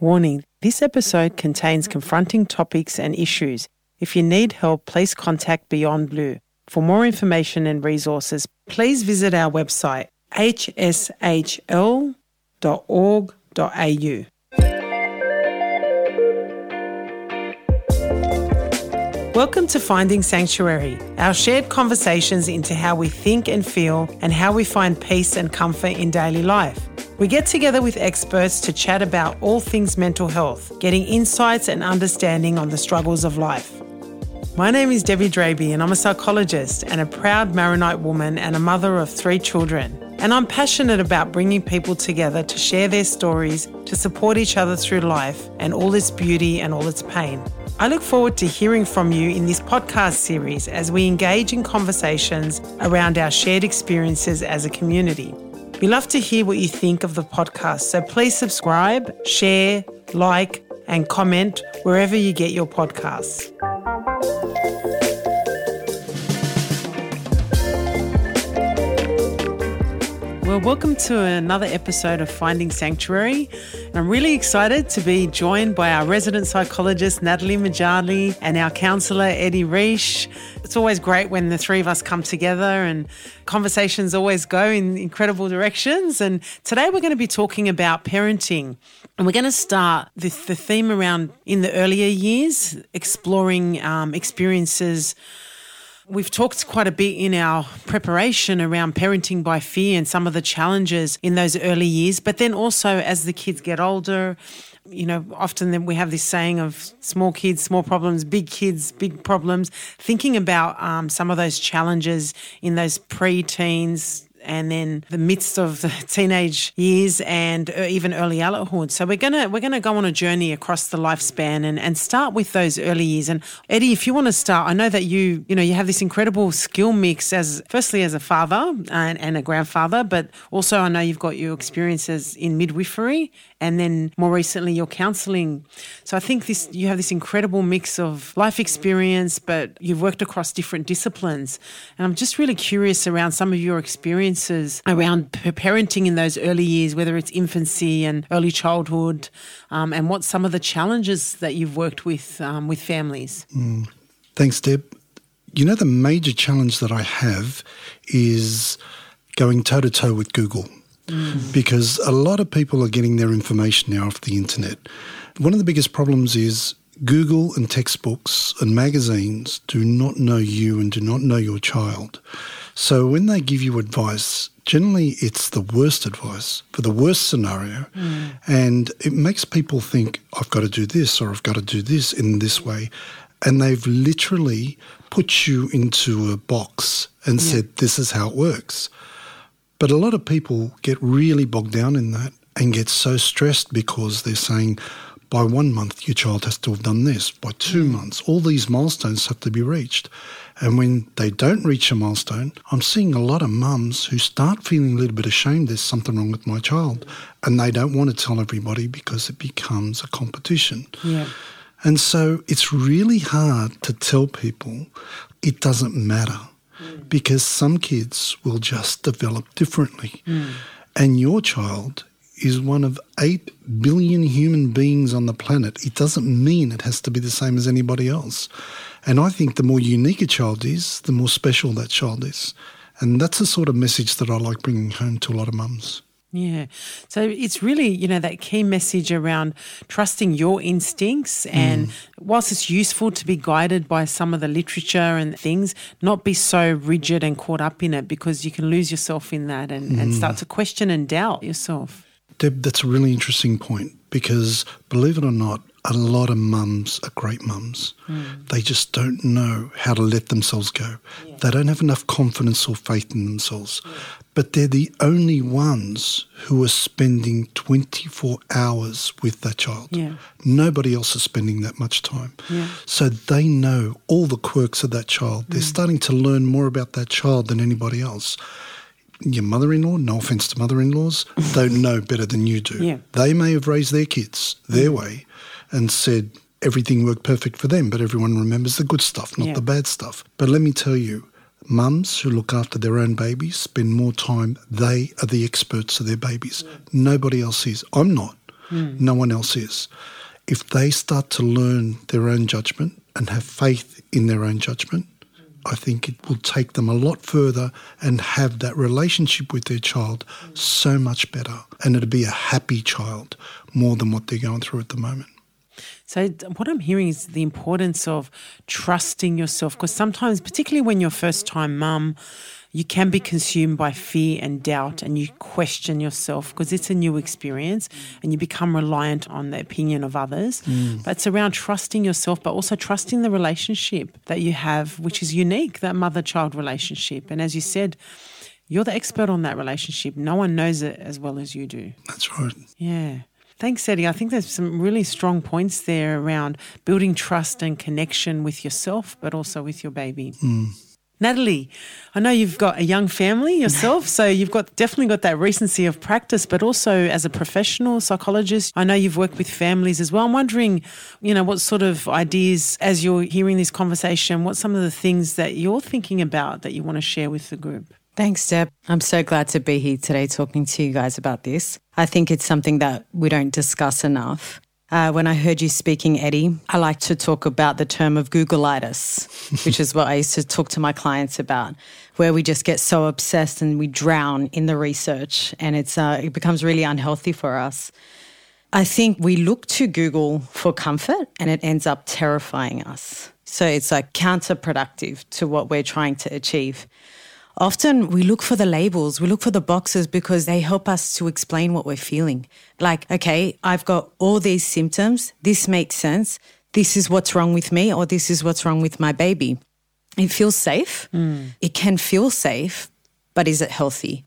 Warning this episode contains confronting topics and issues. If you need help, please contact Beyond Blue. For more information and resources, please visit our website hshl.org.au. Welcome to Finding Sanctuary, our shared conversations into how we think and feel and how we find peace and comfort in daily life. We get together with experts to chat about all things mental health, getting insights and understanding on the struggles of life. My name is Debbie Draybi, and I'm a psychologist and a proud Maronite woman and a mother of three children. And I'm passionate about bringing people together to share their stories, to support each other through life and all its beauty and all its pain. I look forward to hearing from you in this podcast series as we engage in conversations around our shared experiences as a community. We love to hear what you think of the podcast, so please subscribe, share, like, and comment wherever you get your podcasts. Well, welcome to another episode of Finding Sanctuary. And I'm really excited to be joined by our resident psychologist, Natalie Moujalli, and our counsellor, Eddie Reaiche. It's always great when the three of us come together and conversations always go in incredible directions. And today we're going to be talking about parenting. And we're going to start with the theme around in the earlier years, exploring um, experiences We've talked quite a bit in our preparation around parenting by fear and some of the challenges in those early years, but then also as the kids get older, you know, often then we have this saying of small kids, small problems, big kids, big problems. Thinking about um, some of those challenges in those pre-teens, and then the midst of the teenage years and uh, even early adulthood. So we're gonna we're gonna go on a journey across the lifespan and, and start with those early years. And Eddie, if you want to start, I know that you you know you have this incredible skill mix as firstly as a father and, and a grandfather, but also I know you've got your experiences in midwifery and then more recently your counselling. So I think this you have this incredible mix of life experience, but you've worked across different disciplines. And I'm just really curious around some of your experiences around parenting in those early years, whether it's infancy and early childhood, um, and what some of the challenges that you've worked with um, with families. Mm. Thanks, Deb. You know, the major challenge that I have is going toe to toe with Google mm. because a lot of people are getting their information now off the internet. One of the biggest problems is Google and textbooks and magazines do not know you and do not know your child. So when they give you advice, generally it's the worst advice for the worst scenario. Mm. And it makes people think, I've got to do this or I've got to do this in this way. And they've literally put you into a box and yeah. said, this is how it works. But a lot of people get really bogged down in that and get so stressed because they're saying, by one month, your child has to have done this. By two mm. months, all these milestones have to be reached. And when they don't reach a milestone, I'm seeing a lot of mums who start feeling a little bit ashamed there's something wrong with my child. And they don't want to tell everybody because it becomes a competition. Yeah. And so it's really hard to tell people it doesn't matter because some kids will just develop differently. Mm. And your child is one of 8 billion human beings on the planet. It doesn't mean it has to be the same as anybody else. And I think the more unique a child is, the more special that child is. And that's the sort of message that I like bringing home to a lot of mums. Yeah. So it's really, you know, that key message around trusting your instincts. And mm. whilst it's useful to be guided by some of the literature and things, not be so rigid and caught up in it because you can lose yourself in that and, mm. and start to question and doubt yourself. Deb, that's a really interesting point because believe it or not, a lot of mums are great mums. Mm. They just don't know how to let themselves go. Yeah. They don't have enough confidence or faith in themselves. Yeah. But they're the only ones who are spending 24 hours with that child. Yeah. Nobody else is spending that much time. So they know all the quirks of that child. They're mm. starting to learn more about that child than anybody else your mother in law, no offense to mother in laws, don't know better than you do. Yeah. They may have raised their kids their mm. way, and said everything worked perfect for them, but everyone remembers the good stuff, not yeah. the bad stuff. But let me tell you, mums who look after their own babies spend more time, they are the experts of their babies. Yeah. Nobody else is. I'm not. Mm. No one else is. If they start to learn their own judgment and have faith in their own judgment, I think it will take them a lot further and have that relationship with their child so much better. And it'll be a happy child more than what they're going through at the moment. So, what I'm hearing is the importance of trusting yourself because sometimes, particularly when you're first time mum, you can be consumed by fear and doubt and you question yourself because it's a new experience and you become reliant on the opinion of others. Mm. But it's around trusting yourself, but also trusting the relationship that you have, which is unique, that mother child relationship. And as you said, you're the expert on that relationship. No one knows it as well as you do. That's right. Yeah. Thanks, Eddie. I think there's some really strong points there around building trust and connection with yourself, but also with your baby. Mm. Natalie, I know you've got a young family yourself, so you've got definitely got that recency of practice, but also as a professional psychologist, I know you've worked with families as well. I'm wondering, you know, what sort of ideas as you're hearing this conversation, what some of the things that you're thinking about that you want to share with the group? Thanks, Deb. I'm so glad to be here today talking to you guys about this. I think it's something that we don't discuss enough. Uh, when I heard you speaking, Eddie, I like to talk about the term of Googleitis, which is what I used to talk to my clients about, where we just get so obsessed and we drown in the research, and it's uh, it becomes really unhealthy for us. I think we look to Google for comfort, and it ends up terrifying us. So it's like counterproductive to what we're trying to achieve often we look for the labels, we look for the boxes because they help us to explain what we're feeling. Like, okay, I've got all these symptoms. This makes sense. This is what's wrong with me, or this is what's wrong with my baby. It feels safe. Mm. It can feel safe, but is it healthy?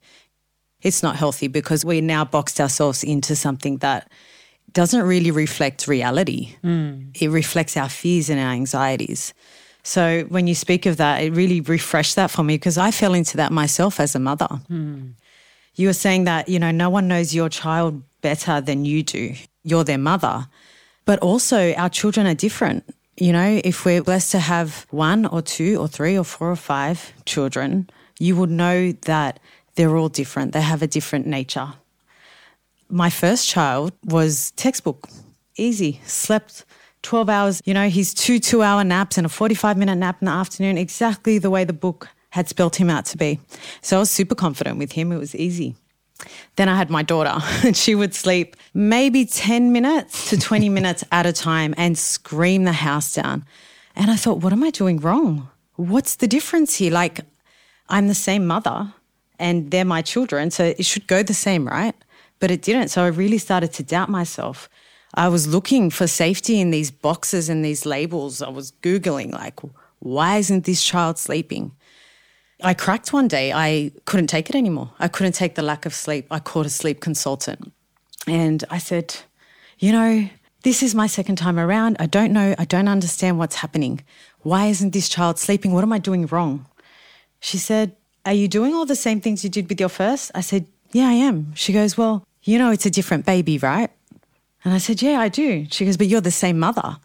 It's not healthy because we now boxed ourselves into something that doesn't really reflect reality. Mm. It reflects our fears and our anxieties. So when you speak of that, it really refreshed that for me because I fell into that myself as a mother. Mm. You were saying that, you know, no one knows your child better than you do. You're their mother. But also, our children are different. You know, if we're blessed to have one or two or three or four or five children, you would know that they're all different. They have a different nature. My first child was textbook, easy, slept 12 hours, you know, his two two hour naps and a 45 minute nap in the afternoon, exactly the way the book had spelt him out to be. So I was super confident with him. It was easy. Then I had my daughter, and she would sleep maybe 10 minutes to 20 minutes at a time and scream the house down. And I thought, what am I doing wrong? What's the difference here? Like, I'm the same mother and they're my children, so it should go the same, right? But it didn't. So I really started to doubt myself. I was looking for safety in these boxes and these labels. I was Googling, like, why isn't this child sleeping? I cracked one day. I couldn't take it anymore. I couldn't take the lack of sleep. I called a sleep consultant and I said, you know, this is my second time around. I don't know. I don't understand what's happening. Why isn't this child sleeping? What am I doing wrong? She said, Are you doing all the same things you did with your first? I said, Yeah, I am. She goes, Well, you know, it's a different baby, right? And I said, Yeah, I do. She goes, But you're the same mother.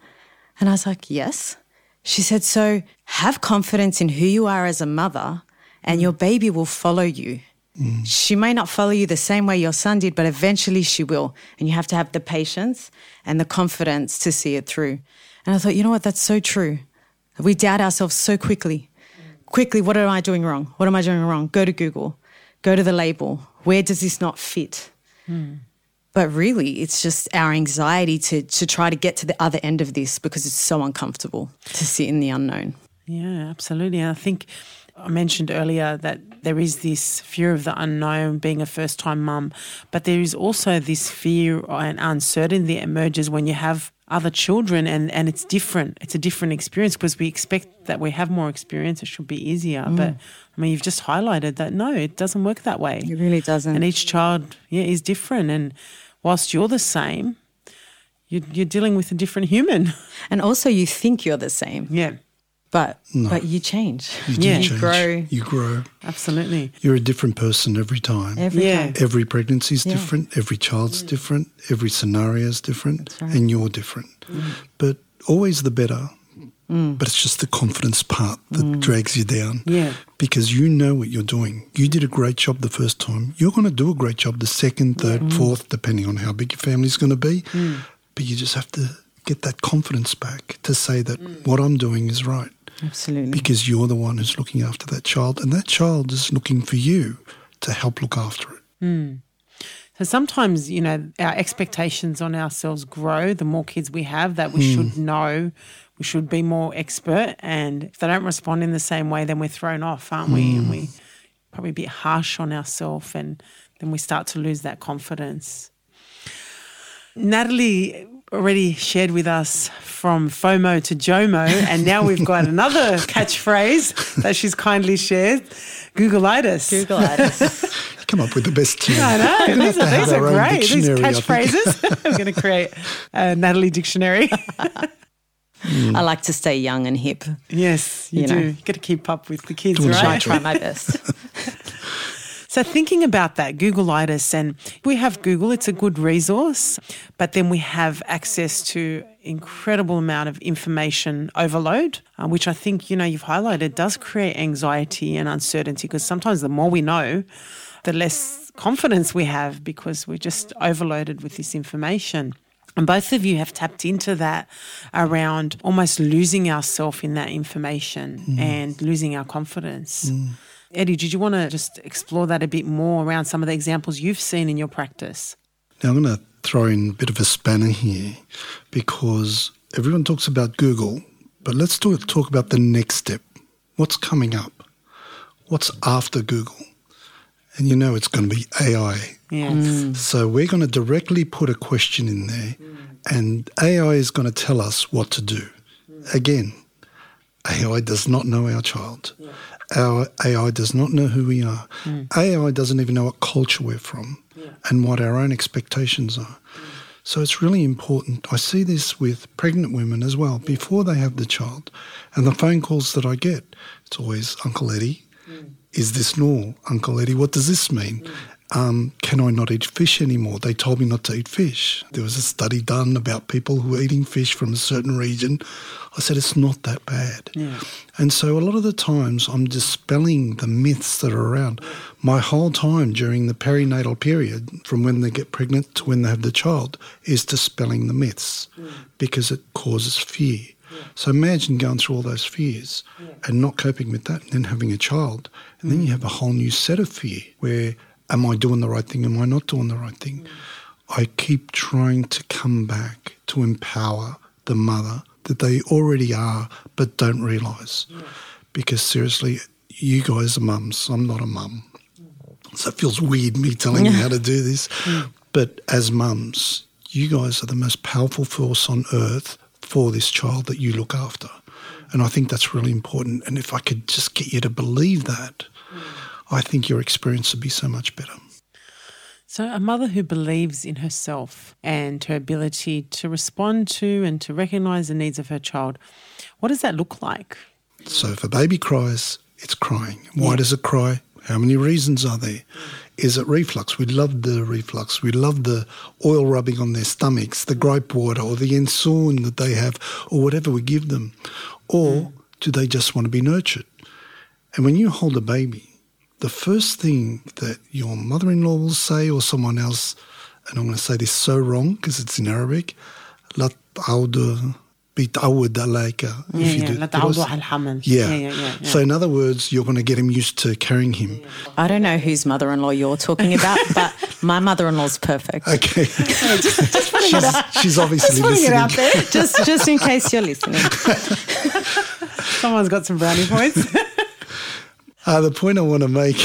And I was like, Yes. She said, So have confidence in who you are as a mother, and your baby will follow you. Mm. She may not follow you the same way your son did, but eventually she will. And you have to have the patience and the confidence to see it through. And I thought, you know what? That's so true. We doubt ourselves so quickly. Quickly, what am I doing wrong? What am I doing wrong? Go to Google, go to the label. Where does this not fit? Mm. But really, it's just our anxiety to, to try to get to the other end of this because it's so uncomfortable to sit in the unknown. Yeah, absolutely. I think I mentioned earlier that there is this fear of the unknown being a first time mum, but there is also this fear and uncertainty that emerges when you have other children and, and it's different. It's a different experience because we expect that we have more experience. It should be easier. Mm. But I mean, you've just highlighted that no, it doesn't work that way. It really doesn't. And each child, yeah, is different. And whilst you're the same, you're, you're dealing with a different human. And also, you think you're the same. Yeah. But No. but you change. You do Yeah. You change. grow. You grow. Absolutely. You're a different person every time. Every Yeah. time. Every pregnancy is Yeah. different. Every child's different. Every scenario is different. That's right. And you're different. Mm. But always the better Mm. but it's just the confidence part that mm. drags you down. Yeah. Because you know what you're doing. You did a great job the first time. You're going to do a great job the second, third, mm. fourth, depending on how big your family's going to be. But you just have to get that confidence back to say that what I'm doing is right Absolutely. because you're the one who's looking after that child, and that child is looking for you to help look after it. So sometimes, you know, our expectations on ourselves grow the more kids we have that we should know, we should be more expert. And if they don't respond in the same way, then we're thrown off, aren't we? And we probably a bit harsh on ourselves and then we start to lose that confidence. Natalie already shared with us from FOMO to JOMO, and now we've got another catchphrase that she's kindly shared Googleitis. Googleitis. Come up with the best team. I know. These, are, these are great. These dictionary, I think. going to create a Natalie dictionary. I like to stay young and hip. yes, you, You do. know. You got to keep up with the kids, Doing I try my best. So thinking about that, Googleitis, and we have Google, it's a good resource, but then we have access to incredible amount of information overload, uh, which I think, you know, you've highlighted does create anxiety and uncertainty because sometimes the more we know, the less confidence we have because we're just overloaded with this information. And both of you have tapped into that around almost losing ourselves in that information mm. and losing our confidence. Mm. Eddie, did you want to just explore that a bit more around some of the examples you've seen in your practice? Now, I'm going to throw in a bit of a spanner here because everyone talks about Google, but let's do, talk about the next step. What's coming up? What's after Google? And you know it's going to be AI. Yes. Mm. So we're going to directly put a question in there, and AI is going to tell us what to do. Again, AI does not know our child. Our AI does not know who we are. Mm. AI doesn't even know what culture we're from and what our own expectations are. Mm. So it's really important. I see this with pregnant women as well before they have the child. And the phone calls that I get, it's always Uncle Eddie, Mm. is this normal? Uncle Eddie, what does this mean? Mm. Um, can I not eat fish anymore? They told me not to eat fish. There was a study done about people who were eating fish from a certain region. I said, it's not that bad. And so a lot of the times I'm dispelling the myths that are around. My whole time during the perinatal period, from when they get pregnant to when they have the child, is dispelling the myths mm. because it causes fear. So imagine going through all those fears and not coping with that and then having a child. And then you have a whole new set of fear where am I doing the right thing? Am I not doing the right thing? Mm. I keep trying to come back to empower the mother that they already are but don't realize. Because seriously, you guys are mums. I'm not a mum. Mm. So it feels weird me telling you how to do this. Mm. But as mums, you guys are the most powerful force on earth for this child that you look after. And I think that's really important. And if I could just get you to believe that, I think your experience would be so much better. So, a mother who believes in herself and her ability to respond to and to recognize the needs of her child, what does that look like? So if a baby cries, it's crying. Why does it cry? How many reasons are there? is it reflux? We love the reflux. We love the oil rubbing on their stomachs, the gripe water, or the ensorn that they have, or whatever we give them. Or mm. do they just want to be nurtured? And when you hold a baby, the first thing that your mother in law will say, or someone else, and I'm going to say this so wrong because it's in Arabic, lat بيتعود عليك. Yeah, If you yeah. do- لا did I تعودوا say- على الحمل. yeah. Yeah, yeah, yeah, yeah. So in other words, you're going to get him used to carrying him. I don't know whose mother in law you're talking about, but my mother in law's perfect. Okay. she's, she's obviously Putting it listening. out there. Just just in case you're listening. Someone's got some brownie points. Uh, the point I want to make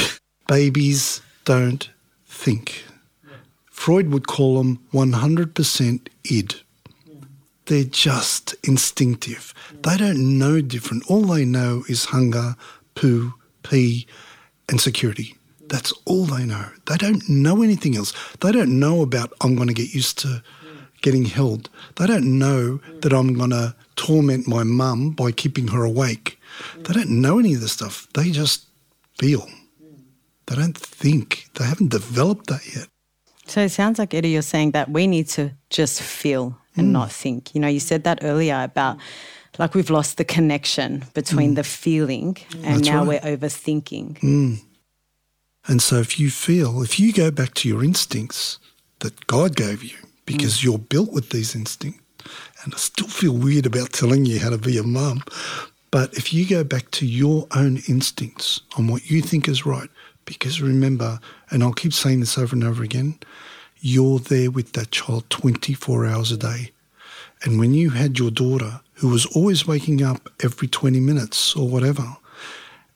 babies don't think. Freud would call them 100% id. they're just instinctive. They don't know different. All they know is hunger, poo, pee, and security. That's all they know. They don't know anything else. They don't know about, I'm going to get used to getting held. They don't know that I'm going to torment my mum by keeping her awake. They don't know any of this stuff. They just feel. They don't think. They haven't developed that yet. So it sounds like Eddie, you're saying that we need to just feel and mm. not think. You know, you said that earlier about like we've lost the connection between mm. the feeling mm. and That's now right. we're overthinking. And so if you feel, if you go back to your instincts that God gave you, because you're built with these instincts, and I still feel weird about telling you how to be a mum, but if you go back to your own instincts on what you think is right, because remember, and I'll keep saying this over and over again, you're there with that child 24 hours a day. And when you had your daughter, who was always waking up every 20 minutes or whatever,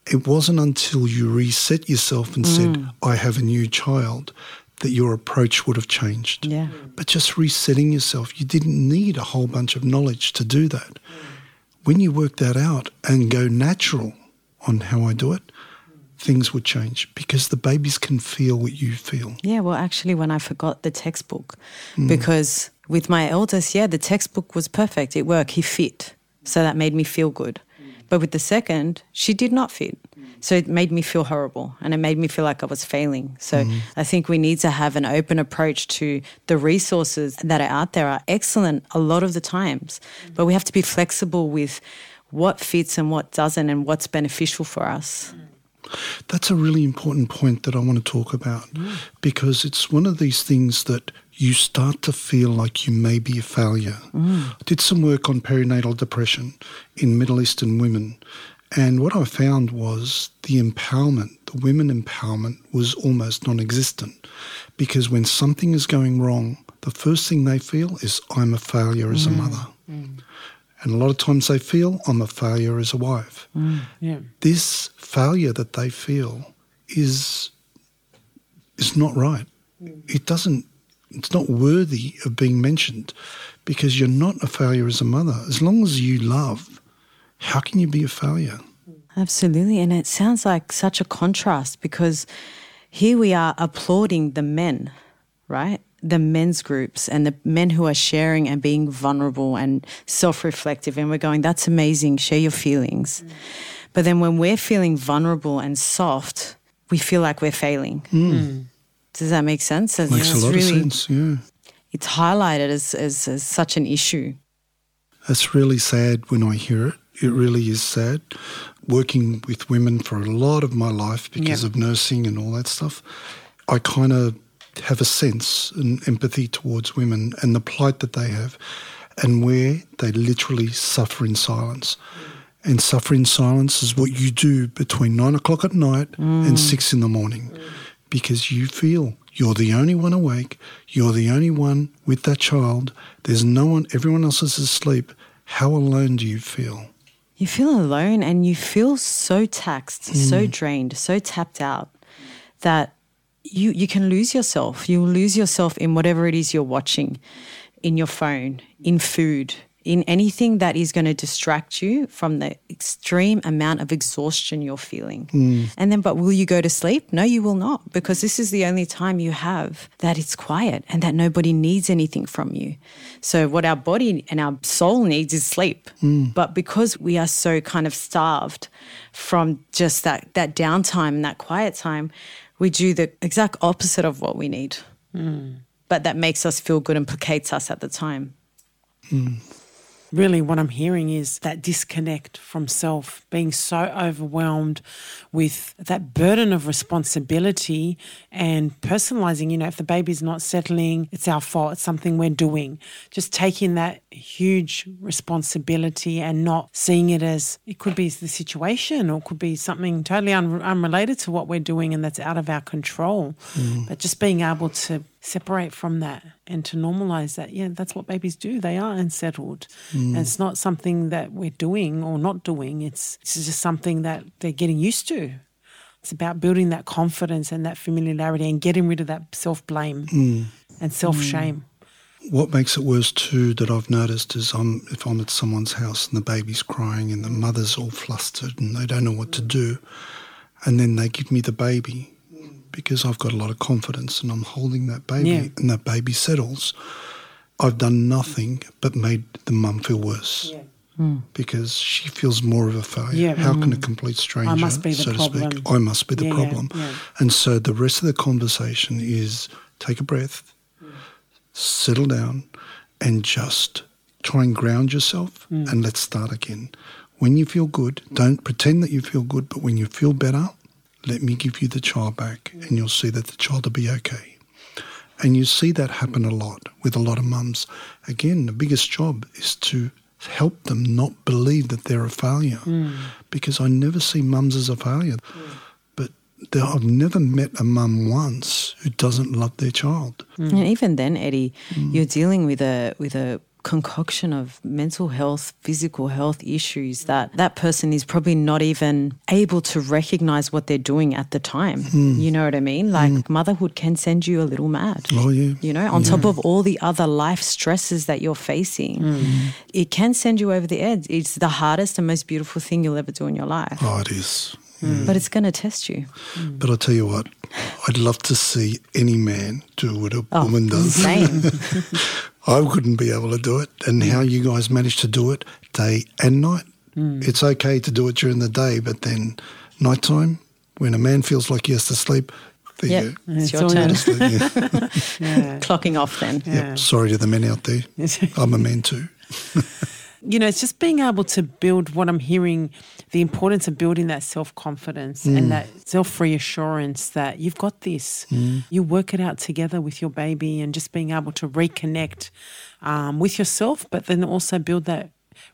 it wasn't until you reset yourself and said, mm. I have a new child, that your approach would have changed. Yeah. But just resetting yourself, you didn't need a whole bunch of knowledge to do that. When you work that out and go natural on how I do it, things would change because the babies can feel what you feel. Yeah, well, actually, when I forgot the textbook, hmm. because with my eldest, yeah, the textbook was perfect. It worked. He fit. So that made me feel good. But with the second, she did not fit. So it made me feel horrible and it made me feel like I was failing. So hmm. I think we need to have an open approach to the resources that are out there are excellent a lot of the times, but we have to be flexible with what fits and what doesn't and what's beneficial for us. Hmm. That's a really important point that I want to talk about mm. because it's one of these things that you start to feel like you may be a failure. Mm. I did some work on perinatal depression in Middle Eastern women, and what I found was the empowerment, the women empowerment, was almost non existent because when something is going wrong, the first thing they feel is, I'm a failure as a mm. mother. And a lot of times they feel, I'm a failure as a wife mm, Yeah. this failure that they feel is is not right. It doesn't it's not worthy of being mentioned because you're not a failure as a mother. As long as you love, how can you be a failure? Absolutely. And it sounds like such a contrast because here we are applauding the men, right? The men's groups and the men who are sharing and being vulnerable and self reflective. And we're going, that's amazing, share your feelings. Mm. But then when we're feeling vulnerable and soft, we feel like we're failing. Hmm. Mm. Does that make sense? It's- Makes a lot really, of sense, yeah. It's highlighted as, as, as such an issue. That's really sad when I hear it. It really is sad. Working with women for a lot of my life because Yeah. of nursing and all that stuff, I kind of have a sense and empathy towards women and the plight that they have and where they literally suffer in silence. And suffer in silence is what you do between nine o'clock at night and mm. six in the morning because you feel you're the only one awake, you're the only one with that child, there's no one, everyone else is asleep. How alone do you feel? You feel alone and you feel so taxed, so mm. drained, so tapped out that you you can lose yourself. You lose yourself in whatever it is you're watching, in your phone, in food, in anything that is going to distract you from the extreme amount of exhaustion you're feeling. Mm. And then, but will you go to sleep? No, you will not, because this is the only time you have that it's quiet and that nobody needs anything from you. So, what our body and our soul needs is sleep. Mm. But because we are so kind of starved from just that, that downtime and that quiet time, we do the exact opposite of what we need. Hmm. But that makes us feel good and placates us at the time. Hmm. Really what I'm hearing is that disconnect from self, being so overwhelmed with that burden of responsibility and personalizing. You know, if the baby's not settling, it's our fault, it's something we're doing. Just taking that huge responsibility and not seeing it as it could be the situation or it could be something totally un- unrelated to what we're doing and that's out of our control. Mm. But just being able to separate from that and to normalize that yeah that's what babies do. They are unsettled. And it's not something that we're doing or not doing. It's it's just something that they're getting used to. It's about building that confidence and that familiarity and getting rid of that self-blame mm. and self-shame. Mm. What makes it worse too that I've noticed is I'm if I'm at someone's house and the baby's crying and the mother's all flustered and they don't know what to do, and then they give me the baby because I've got a lot of confidence and I'm holding that baby Yeah. and that baby settles. I've done nothing but made the mum feel worse. Hmm. Because she feels more of a failure. Yeah. How can a hmm. complete stranger, must be the so to problem. speak, I must be the Yeah, yeah, problem. yeah. And so the rest of the conversation is take a breath, hmm. settle down, and just try and ground yourself and let's start again. When you feel good, don't pretend that you feel good, but when you feel better, let me give you the child back and you'll see that the child will be okay. And you see that happen a lot with a lot of mums. Again, the biggest job is to help them not believe that they're a failure hmm. because I never see mums as a failure. Hmm. But there, I've never met a mum once who doesn't love their child. Hmm. And even then, Eddie, you're dealing with a with a concoction of mental health, physical health issues that that person is probably not even able to recognize what they're doing at the time. Hmm. You know what I mean? Like hmm. motherhood can send you a little mad. Oh, yeah. You know, on top of all the other life stresses that you're facing, hmm. it can send you over the edge. It's the hardest and most beautiful thing you'll ever do in your life. Oh, it is. But it's going to test you. But I'll tell you what, I'd love to see any man do what a Oh, woman does. Same. I couldn't be able to do it. And how you guys manage to do it day and night. Hmm. It's okay to do it during the day, but then nighttime, when a man feels like he has to sleep, there Yep. you go. It's It's your turn. yours. Sleep, yeah. Yeah. Clocking off then. Yep. Sorry to the men out there. I'm a man too. You know, it's just being able to build what I'm hearing the importance of building that self confidence and that self reassurance that you've got this. You work it out together with your baby and just being able to reconnect um, with yourself, but then also build that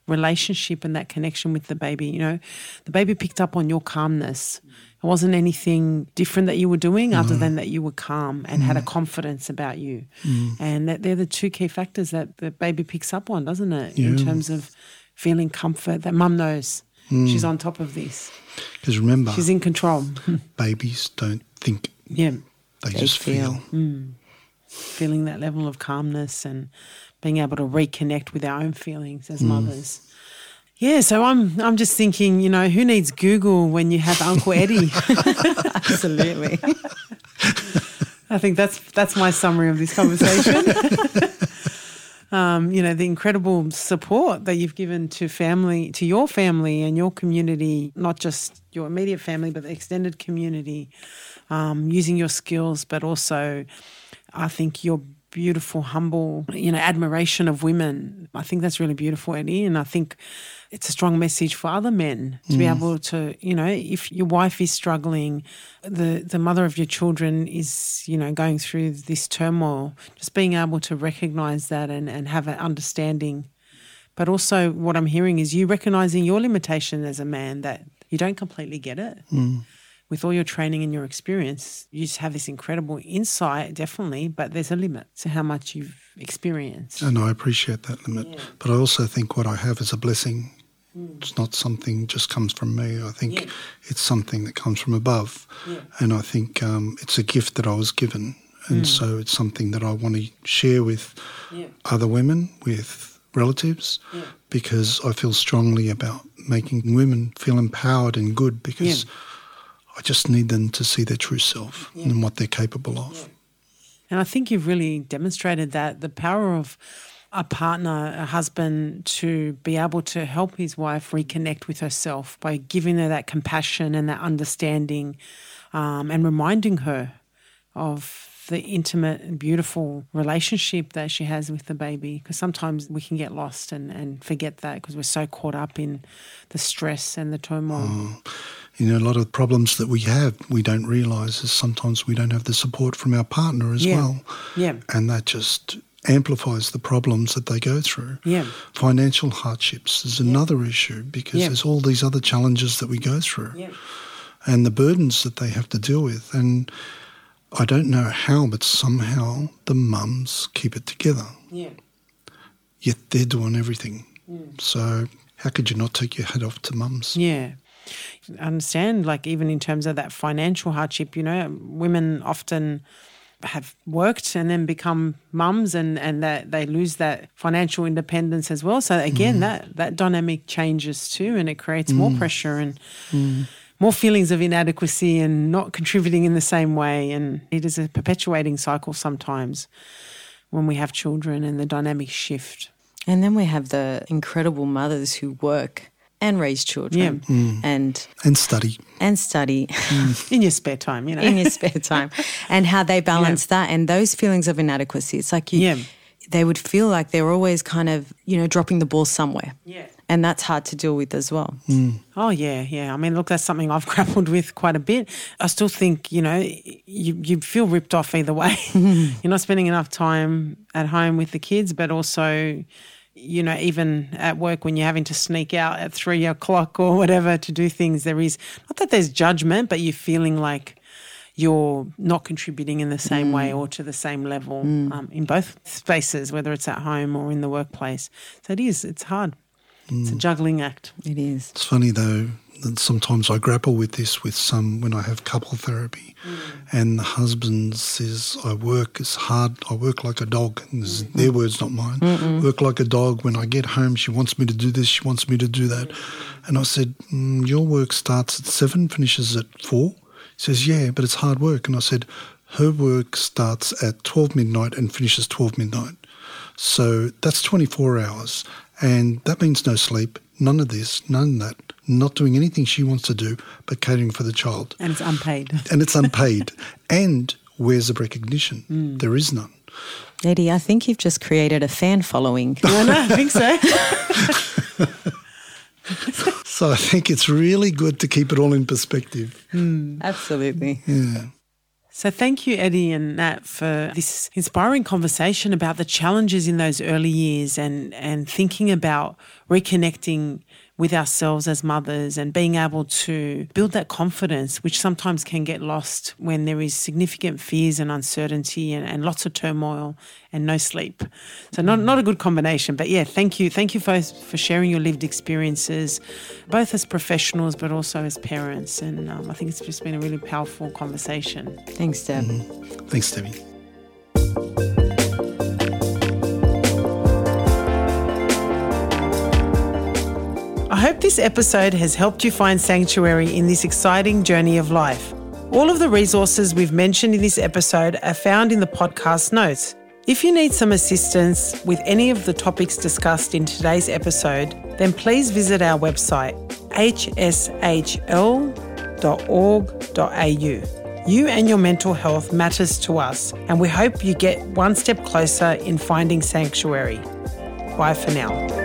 relationship and that connection with the baby. You know, the baby picked up on your calmness. Wasn't anything different that you were doing other mm-hmm. than that you were calm and had a mm-hmm. confidence about you. Mm-hmm. And that they're the two key factors that the baby picks up on, doesn't it? In terms of feeling comfort that mum knows mm. she's on top of this. Because remember, She's in control. babies don't think, yeah. they, They just feel. feel. Mm. Feeling that level of calmness and being able to reconnect with our own feelings as mm. mothers. Yeah, so I'm I'm just thinking, you know, who needs Google when you have Uncle Eddie? Absolutely. I think that's that's my summary of this conversation. um, you know, the incredible support that you've given to family, to your family and your community, not just your immediate family, but the extended community, um, using your skills, but also, I think your beautiful, humble, you know, admiration of women. I think that's really beautiful, Eddie, and I think it's a strong message for other men to be mm. able to, you know, if your wife is struggling, the the mother of your children is, you know, going through this turmoil, just being able to recognize that and, and have an understanding. But also what I'm hearing is you recognizing your limitation as a man that you don't completely get it. Mm. With all your training and your experience, you just have this incredible insight, definitely, but there's a limit to how much you've experienced. And I appreciate that limit. But I also think what I have is a blessing. It's not something just comes from me. I think Yeah. it's something that comes from above. Yeah. And I think um, it's a gift that I was given. And so it's something that I want to share with Yeah. other women, with relatives, Yeah. because I feel strongly about making women feel empowered and good because I just need them to see their true self and what they're capable of. And I think you've really demonstrated that the power of a partner, a husband, to be able to help his wife reconnect with herself by giving her that compassion and that understanding um, and reminding her of the intimate and beautiful relationship that she has with the baby. Because sometimes we can get lost and, and forget that because we're so caught up in the stress and the turmoil. You know, a lot of problems that we have, we don't realise is sometimes we don't have the support from our partner as Yeah. well. Yeah. And that just amplifies the problems that they go through. Yeah. Financial hardships is another issue because Yeah. there's all these other challenges that we go through Yeah. and the burdens that they have to deal with. And I don't know how, but somehow the mums keep it together, Yeah. yet they're doing everything. So, how could you not take your head off to mums? Yeah. I understand, like, even in terms of that financial hardship, you know, women often have worked and then become mums and, and that they lose that financial independence as well. So again, mm. that, that dynamic changes too and it creates more mm. pressure and mm. more feelings of inadequacy and not contributing in the same way. And it is a perpetuating cycle sometimes when we have children and the dynamic shift. And then we have the incredible mothers who work and raise children yeah, mm. and And study. and study mm. In your spare time, you know. in your spare time and how they balance that and those feelings of inadequacy. It's like you Yeah. they would feel like they're always kind of, you know, dropping the ball somewhere. Yeah. And that's hard to deal with as well. Mm. Oh yeah, yeah. I mean, look, that's something I've grappled with quite a bit. I still think, you know, you you feel ripped off either way. You're not spending enough time at home with the kids, but also, you know, even at work when you're having to sneak out at three o'clock or whatever to do things, there is not that there's judgment, but you're feeling like you're not contributing in the same way mm. or to the same level mm. um, in both spaces, whether it's at home or in the workplace. So it is. It's hard. It's a mm. juggling act. It is. It's funny though that sometimes I grapple with this with some when I have couple therapy, mm. and the husband says I work as hard. I work like a dog. And this is mm-hmm. their words, not mine. Work like a dog. When I get home, she wants me to do this. She wants me to do that. Mm-hmm. And I said, mm, your work starts at seven, finishes at four. He says, yeah, but it's hard work. And I said, her work starts at twelve midnight and finishes twelve midnight. So that's 24 hours. And that means no sleep, none of this, none of that, not doing anything she wants to do, but catering for the child. And it's unpaid. And it's unpaid. and where's the recognition? Mm. There is none. Eddie, I think you've just created a fan following. I know, I think so. So I think it's really good to keep it all in perspective. Hmm. Absolutely. Yeah. So, thank you, Eddie and Nat, for this inspiring conversation about the challenges in those early years and, and thinking about reconnecting with ourselves as mothers and being able to build that confidence, which sometimes can get lost when there is significant fears and uncertainty and, and lots of turmoil and no sleep. So, not, not a good combination. But yeah, thank you. Thank you for, for sharing your lived experiences, both as professionals but also as parents. And um, I think it's just been a really powerful conversation. Thanks, Deb. Thanks, Debbie. Hope this episode has helped you find sanctuary in this exciting journey of life. All of the resources we've mentioned in this episode are found in the podcast notes. If you need some assistance with any of the topics discussed in today's episode, then please visit our website hshl.org.au. You and your mental health matters to us, and we hope you get one step closer in finding sanctuary. Bye for now.